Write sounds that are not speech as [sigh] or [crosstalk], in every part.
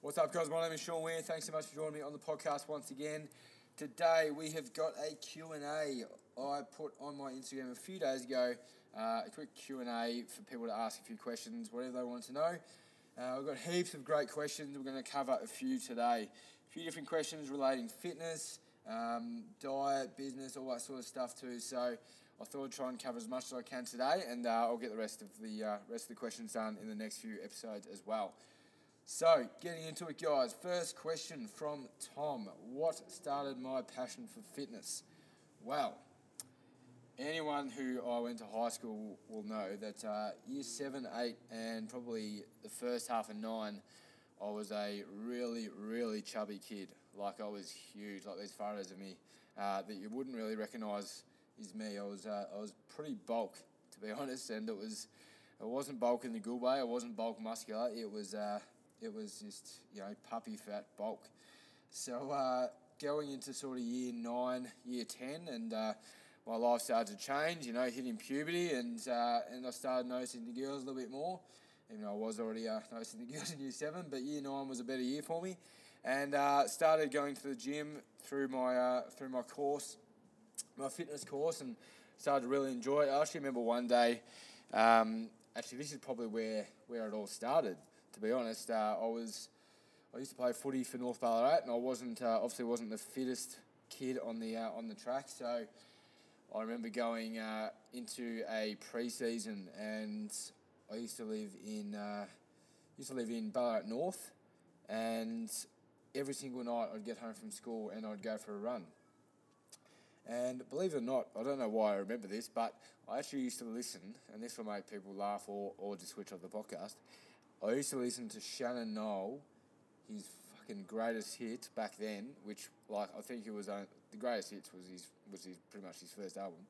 What's up, guys? My name is Sean Weir. Thanks so much for joining me on the podcast once again. Today we have got a Q&A. I put on my Instagram a few days ago uh, a quick Q&A for people to ask a few questions, whatever they want to know. Uh, we've got heaps of great questions. We're going to cover a few today. A few different questions relating fitness, um, diet, business, all that sort of stuff too. So I thought I'd try and cover as much as I can today, and uh, I'll get the rest of the uh, rest of the questions done in the next few episodes as well. So, getting into it, guys. First question from Tom What started my passion for fitness? Well, anyone who I went to high school will know that uh, year seven, eight, and probably the first half of nine, I was a really, really chubby kid. Like, I was huge, like these photos of me uh, that you wouldn't really recognise is me. I was, uh, I was pretty bulk, to be [laughs] honest, and it was. It wasn't bulk in the good way. It wasn't bulk muscular. It was uh, it was just you know puppy fat bulk. So uh, going into sort of year nine, year ten, and uh, my life started to change. You know, hitting puberty, and uh, and I started noticing the girls a little bit more. Even though I was already uh, [laughs] noticing the girls in year seven, but year nine was a better year for me, and uh, started going to the gym through my uh, through my course, my fitness course, and started to really enjoy it. I actually remember one day. Um, actually, this is probably where where it all started to be honest. Uh, I was I used to play footy for North Ballarat, and I wasn't uh, obviously wasn't the fittest kid on the uh, on the track. So I remember going uh, into a pre-season, and I used to live in uh, used to live in Ballarat North, and every single night I'd get home from school and I'd go for a run. And believe it or not, I don't know why I remember this, but I actually used to listen, and this will make people laugh or, or just switch off the podcast. I used to listen to Shannon Noll, his fucking greatest hit back then, which like I think it was uh, the greatest hits was his was his pretty much his first album.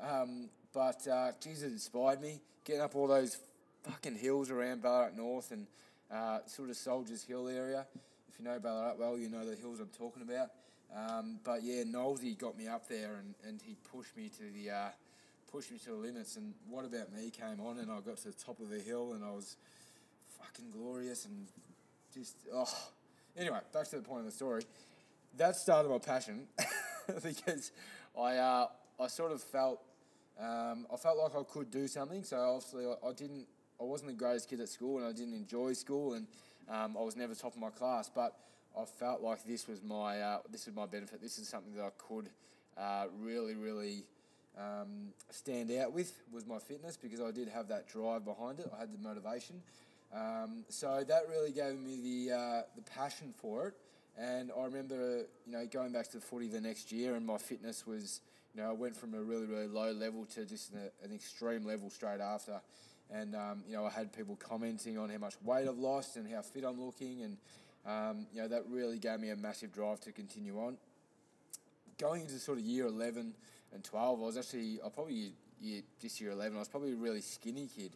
Um, but uh, Jesus inspired me getting up all those fucking hills around Ballarat North and uh, sort of Soldiers Hill area. If you know Ballarat well, you know the hills I'm talking about. Um, but yeah, Knowlesy got me up there and, and he pushed me to the uh, pushed me to the limits. And what about me came on and I got to the top of the hill and I was fucking glorious and just oh. Anyway, back to the point of the story. That started my passion [laughs] because I uh, I sort of felt um, I felt like I could do something. So obviously I, I, didn't I wasn't the greatest kid at school and I didn't enjoy school and um, I was never top of my class. But I felt like this was my uh, this was my benefit. This is something that I could uh, really really. Um, stand out with was my fitness because I did have that drive behind it. I had the motivation, um, so that really gave me the uh, the passion for it. And I remember, you know, going back to the footy the next year, and my fitness was, you know, I went from a really really low level to just an, an extreme level straight after. And um, you know, I had people commenting on how much weight I've lost and how fit I'm looking, and um, you know, that really gave me a massive drive to continue on. Going into sort of year eleven and twelve, I was actually, I probably year, this year eleven, I was probably a really skinny kid.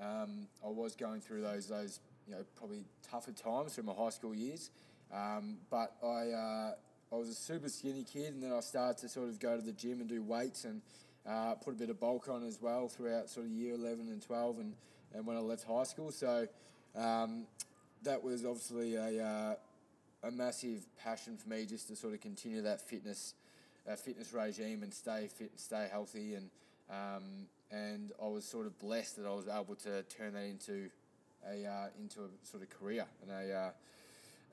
Um, I was going through those those you know probably tougher times through my high school years, um, but I uh, I was a super skinny kid, and then I started to sort of go to the gym and do weights and uh, put a bit of bulk on as well throughout sort of year eleven and twelve, and, and when I left high school. So um, that was obviously a uh, a massive passion for me just to sort of continue that fitness uh, fitness regime and stay fit, and stay healthy, and um, and I was sort of blessed that I was able to turn that into a uh, into a sort of career and a uh,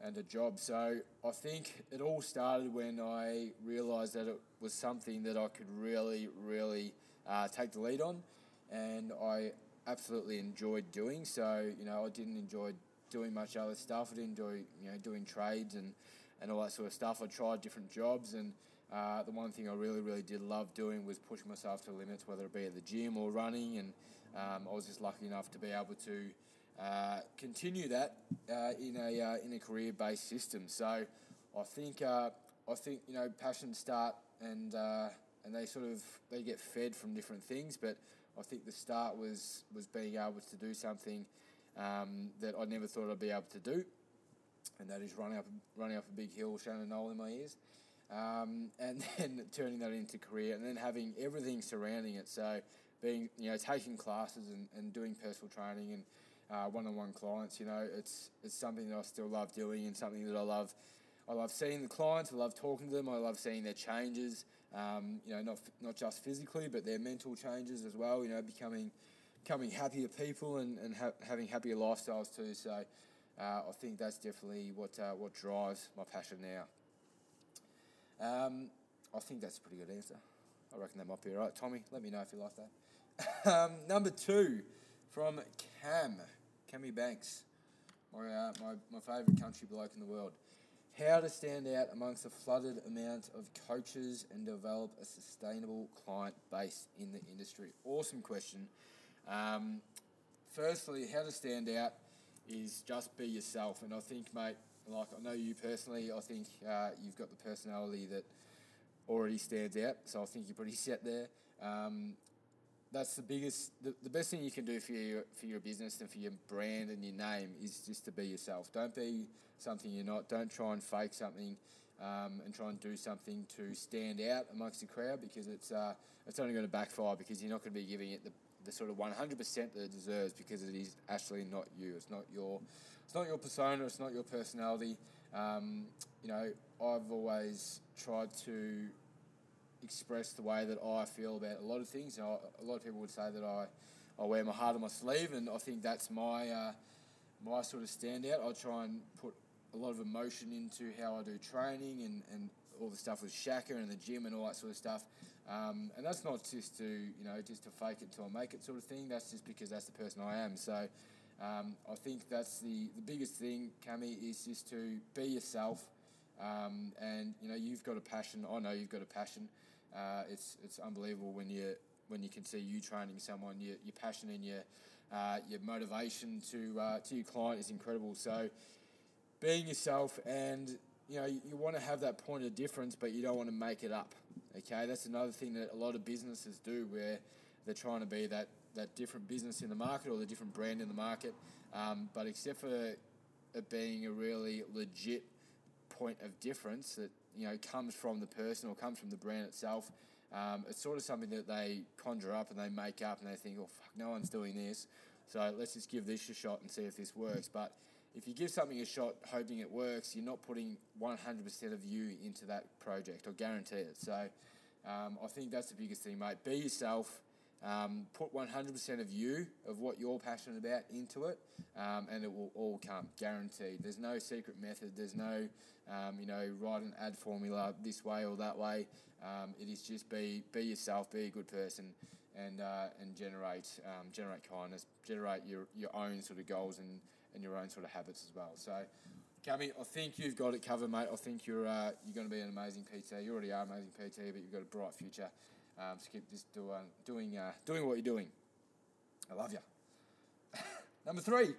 and a job. So I think it all started when I realised that it was something that I could really, really uh, take the lead on, and I absolutely enjoyed doing. So you know, I didn't enjoy doing much other stuff. I didn't enjoy you know doing trades and and all that sort of stuff. I tried different jobs and uh, the one thing I really, really did love doing was pushing myself to limits, whether it be at the gym or running, and um, I was just lucky enough to be able to uh, continue that uh, in a uh, in a career based system. So I think uh, I think you know passions start and uh, and they sort of they get fed from different things, but I think the start was was being able to do something um, that I never thought I'd be able to do, and that is running up running up a big hill, Shannon Noll in my ears um, and [laughs] then turning that into career, and then having everything surrounding it. So, being you know taking classes and, and doing personal training and uh, one-on-one clients. You know, it's it's something that I still love doing and something that I love. I love seeing the clients. I love talking to them. I love seeing their changes. Um, you know, not not just physically, but their mental changes as well. You know, becoming becoming happier people and and ha- having happier lifestyles too. So, uh, I think that's definitely what uh, what drives my passion now. Um, I think that's a pretty good answer. I reckon that might be right. Tommy, let me know if you like that. [laughs] um, number two from Cam, Cammy Banks, my, uh, my, my favourite country bloke in the world. How to stand out amongst a flooded amount of coaches and develop a sustainable client base in the industry. Awesome question. Um, firstly, how to stand out is just be yourself. And I think, mate, like I know you personally, I think uh, you've got the personality that already stands out. So I think you're pretty [laughs] set there. Um, that's the biggest, the, the best thing you can do for your for your business and for your brand and your name is just to be yourself. Don't be something you're not. Don't try and fake something um, and try and do something to stand out amongst the crowd because it's uh, it's only going to backfire because you're not going to be giving it the, the sort of 100% that it deserves because it is actually not you. It's not your it's not your persona. It's not your personality. Um, you know, I've always tried to express the way that I feel about a lot of things. You know, a lot of people would say that I, I wear my heart on my sleeve, and I think that's my uh, my sort of standout. I try and put a lot of emotion into how I do training and, and all the stuff with Shaka and the gym and all that sort of stuff. Um, and that's not just to you know just to fake it till I make it sort of thing. That's just because that's the person I am. So um, I think that's the, the biggest thing, Cami, is just to be yourself. Um, and you know you've got a passion. I know you've got a passion. Uh, it's it's unbelievable when you when you can see you training someone. Your, your passion and your uh, your motivation to uh, to your client is incredible. So being yourself and you know you, you want to have that point of difference, but you don't want to make it up. Okay, that's another thing that a lot of businesses do where they're trying to be that that different business in the market or the different brand in the market. Um, but except for it being a really legit point of difference that you know comes from the person or comes from the brand itself. Um, it's sort of something that they conjure up and they make up and they think, oh fuck, no one's doing this, so let's just give this a shot and see if this works. But if you give something a shot hoping it works, you're not putting 100% of you into that project. I guarantee it. So um, I think that's the biggest thing, mate. Be yourself. Um, put 100% of you, of what you're passionate about, into it, um, and it will all come, guaranteed. There's no secret method. There's no, um, you know, write an ad formula this way or that way. Um, it is just be be yourself, be a good person, and uh, and generate um, generate kindness, generate your, your own sort of goals and, and your own sort of habits as well. So. Cami, I think you've got it covered, mate. I think you're uh, you're going to be an amazing PT. You already are amazing PT, but you've got a bright future. Um, so keep just doing doing uh, doing what you're doing. I love you. [laughs] Number three.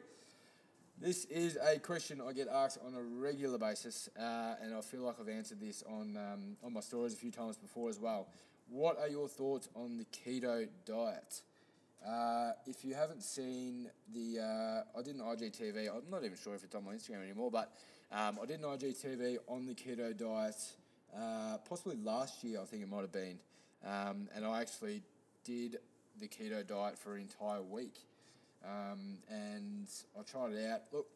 This is a question I get asked on a regular basis, uh, and I feel like I've answered this on um, on my stories a few times before as well. What are your thoughts on the keto diet? Uh, if you haven't seen the, uh, I did an IGTV. I'm not even sure if it's on my Instagram anymore, but um, I did an IGTV on the keto diet, uh, possibly last year. I think it might have been. Um, and I actually did the keto diet for an entire week. Um, and I tried it out. Look,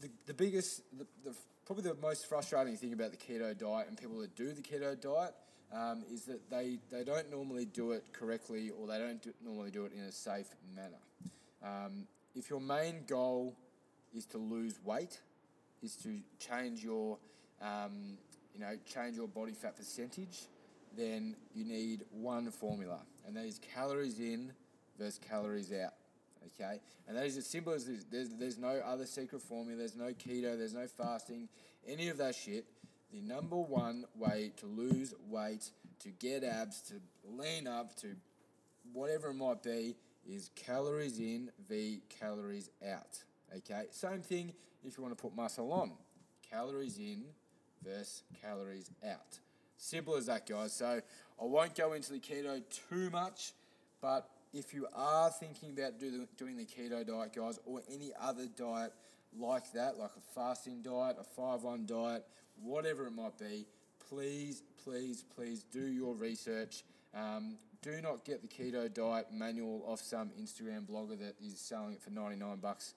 the, the biggest, the, the, probably the most frustrating thing about the keto diet and people that do the keto diet um, is that they, they don't normally do it correctly or they don't do, normally do it in a safe manner. Um, if your main goal is to lose weight, is to change your, um, you know, change your body fat percentage, then you need one formula, and that is calories in versus calories out. Okay, and that is as simple as this. There's, there's no other secret formula. There's no keto. There's no fasting. Any of that shit. The number one way to lose weight, to get abs, to lean up, to whatever it might be, is calories in v calories out. Okay, same thing if you want to put muscle on. Calories in versus calories out. Simple as that, guys. So I won't go into the keto too much, but if you are thinking about do the, doing the keto diet, guys, or any other diet like that, like a fasting diet, a 5 1 diet, whatever it might be, please, please, please do your research. Um, do not get the keto diet manual off some Instagram blogger that is selling it for 99 bucks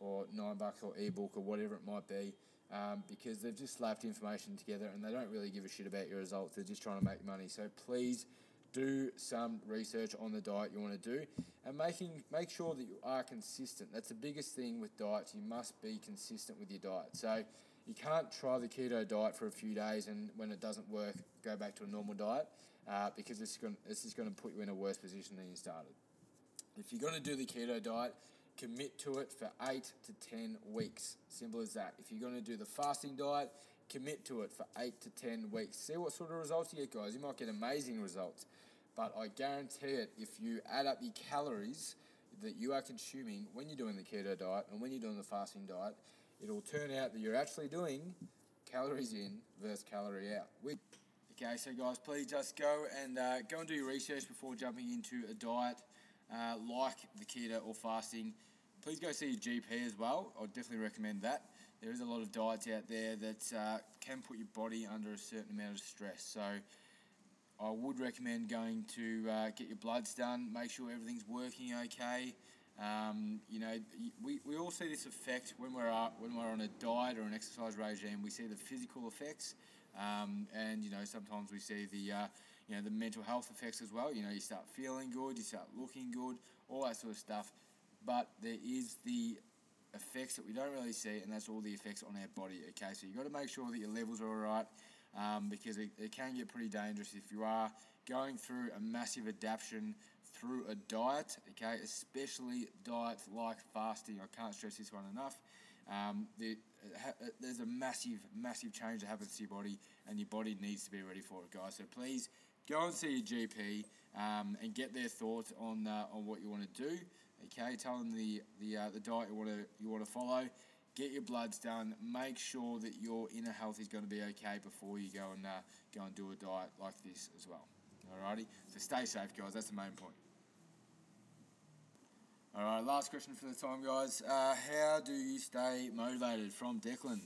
or 9 bucks or ebook or whatever it might be. Um, because they've just slapped information together and they don't really give a shit about your results. They're just trying to make money. So please do some research on the diet you want to do and making make sure that you are consistent. That's the biggest thing with diets. You must be consistent with your diet. So you can't try the keto diet for a few days and when it doesn't work, go back to a normal diet uh, because this is, going, this is going to put you in a worse position than you started. If you're going to do the keto diet, commit to it for 8 to 10 weeks. Simple as that. If you're going to do the fasting diet, commit to it for 8 to 10 weeks. See what sort of results you get, guys. You might get amazing results. But I guarantee it, if you add up your calories that you are consuming when you're doing the keto diet and when you're doing the fasting diet, it'll turn out that you're actually doing calories in versus calorie out. We- Okay, so guys, please just go and uh, go and do your research before jumping into a diet uh, like the keto or fasting. Please go see your GP as well. I'd definitely recommend that. There is a lot of diets out there that uh, can put your body under a certain amount of stress. So I would recommend going to uh, get your bloods done, make sure everything's working okay. Um, you know, we, we all see this effect when we're, uh, when we're on a diet or an exercise regime. We see the physical effects, um, and you know sometimes we see the uh, you know the mental health effects as well. You know, you start feeling good, you start looking good, all that sort of stuff. But there is the effects that we don't really see, and that's all the effects on our body. Okay, so you've got to make sure that your levels are all right um, because it, it can get pretty dangerous if you are going through a massive adaptation through a diet, okay, especially diets like fasting. I can't stress this one enough. Um, the, uh, there's a massive, massive change that happens to your body, and your body needs to be ready for it, guys. So please go and see your GP um, and get their thoughts on uh, on what you want to do. Okay, tell them the the uh, the diet you want to you want to follow get your bloods done, make sure that your inner health is going to be okay before you go and uh, go and do a diet like this as well. Alrighty, so stay safe, guys. That's the main point. All right, last question for the time, guys. Uh, how do you stay motivated? From Declan.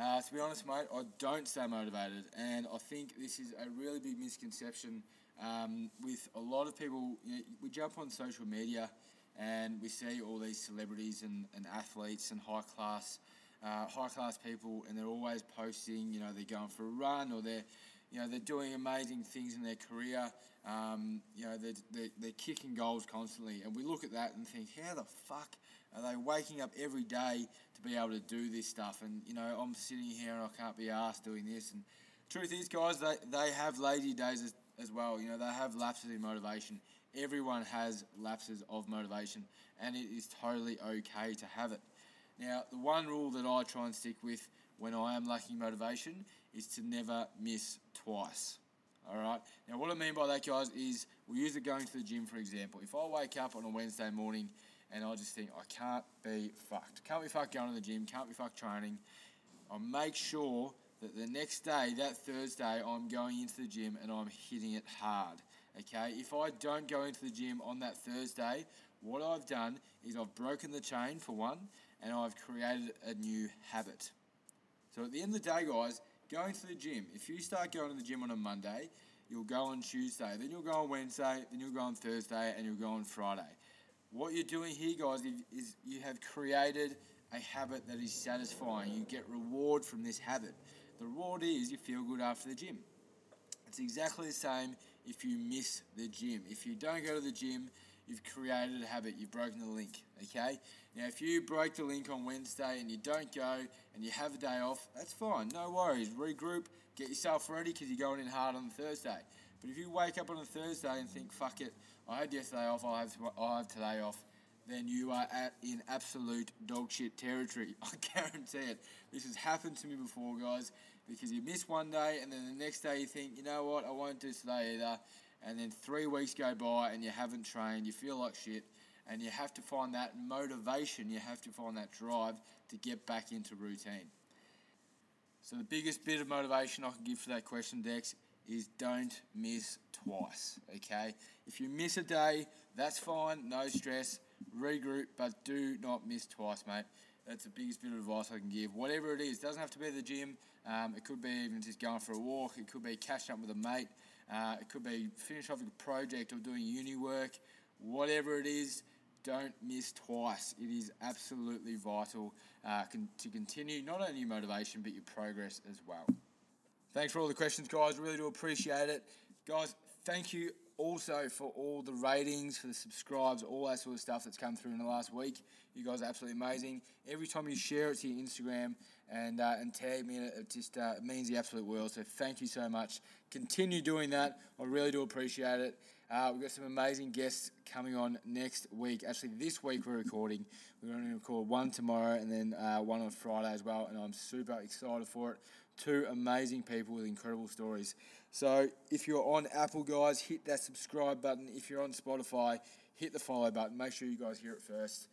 Uh, to be honest, mate, I don't stay motivated, and I think this is a really big misconception um, with a lot of people. You know, we jump on social media and we see all these celebrities and, and athletes and high class uh, high class people and they're always posting you know they're going for a run or they're you know they're doing amazing things in their career. Um, you know they're, they're, they're kicking goals constantly. And we look at that and think how the fuck are they waking up every day to be able to do this stuff? And you know I'm sitting here and I can't be asked doing this. And truth is guys they, they have lazy days as, as well. You know they have lapses in motivation Everyone has lapses of motivation, and it is totally okay to have it. Now, the one rule that I try and stick with when I am lacking motivation is to never miss twice. All right. Now, what I mean by that, guys, is we use it going to the gym, for example. If I wake up on a Wednesday morning and I just think I can't be fucked, can't be fucked going to the gym, can't be fucked training, I make sure that the next day, that Thursday, I'm going into the gym and I'm hitting it hard. Okay, if I don't go into the gym on that Thursday, what I've done is I've broken the chain for one, and I've created a new habit. So at the end of the day, guys, going to the gym, if you start going to the gym on a Monday, you'll go on Tuesday, then you'll go on Wednesday, then you'll go on Thursday, and you'll go on Friday. What you're doing here, guys, is you have created a habit that is satisfying. You get reward from this habit. The reward is you feel good after the gym. It's exactly the same if you miss the gym. If you don't go to the gym, you've created a habit, you've broken the link, okay? Now, if you broke the link on Wednesday and you don't go and you have a day off, that's fine, no worries. Regroup, get yourself ready because you're going in hard on Thursday. But if you wake up on a Thursday and think, fuck it, I had yesterday off, I'll have, I'll have today off, then you are at, in absolute dog shit territory. [laughs] I guarantee it. This has happened to me before, guys because you miss one day and then the next day you think, you know what, I won't do today either. And then three weeks go by and you haven't trained, you feel like shit, and you have to find that motivation, you have to find that drive to get back into routine. So, the biggest bit of motivation I can give for that question, Dex, is don't miss twice, okay? If you miss a day, that's fine, no stress, regroup, but do not miss twice, mate. That's the biggest bit of advice I can give. Whatever it is, doesn't have to be the gym. Um, it could be even just going for a walk. It could be catching up with a mate. Uh, it could be finish off a project or doing uni work, whatever it is. Don't miss twice. It is absolutely vital uh, con- to continue not only your motivation but your progress as well. Thanks for all the questions, guys. Really do appreciate it. Guys, thank you also for all the ratings, for the subscribes, all that sort of stuff that's come through in the last week. You guys are absolutely amazing. Every time you share it to your Instagram and uh, and tag me in it, it just uh, means the absolute world. So thank you so much. Continue doing that. I really do appreciate it. Uh, we've got some amazing guests coming on next week. Actually, this week we're recording. We're going to record one tomorrow and then uh, one on Friday as well. And I'm super excited for it. Two amazing people with incredible stories. So if you're on Apple, guys, hit that subscribe button. If you're on Spotify, hit the follow button. Make sure you guys hear it first.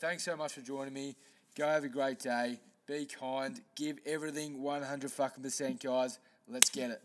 Thanks so much for joining me. Go have a great day. Be kind. Give everything 100 fucking percent, guys. Let's get it.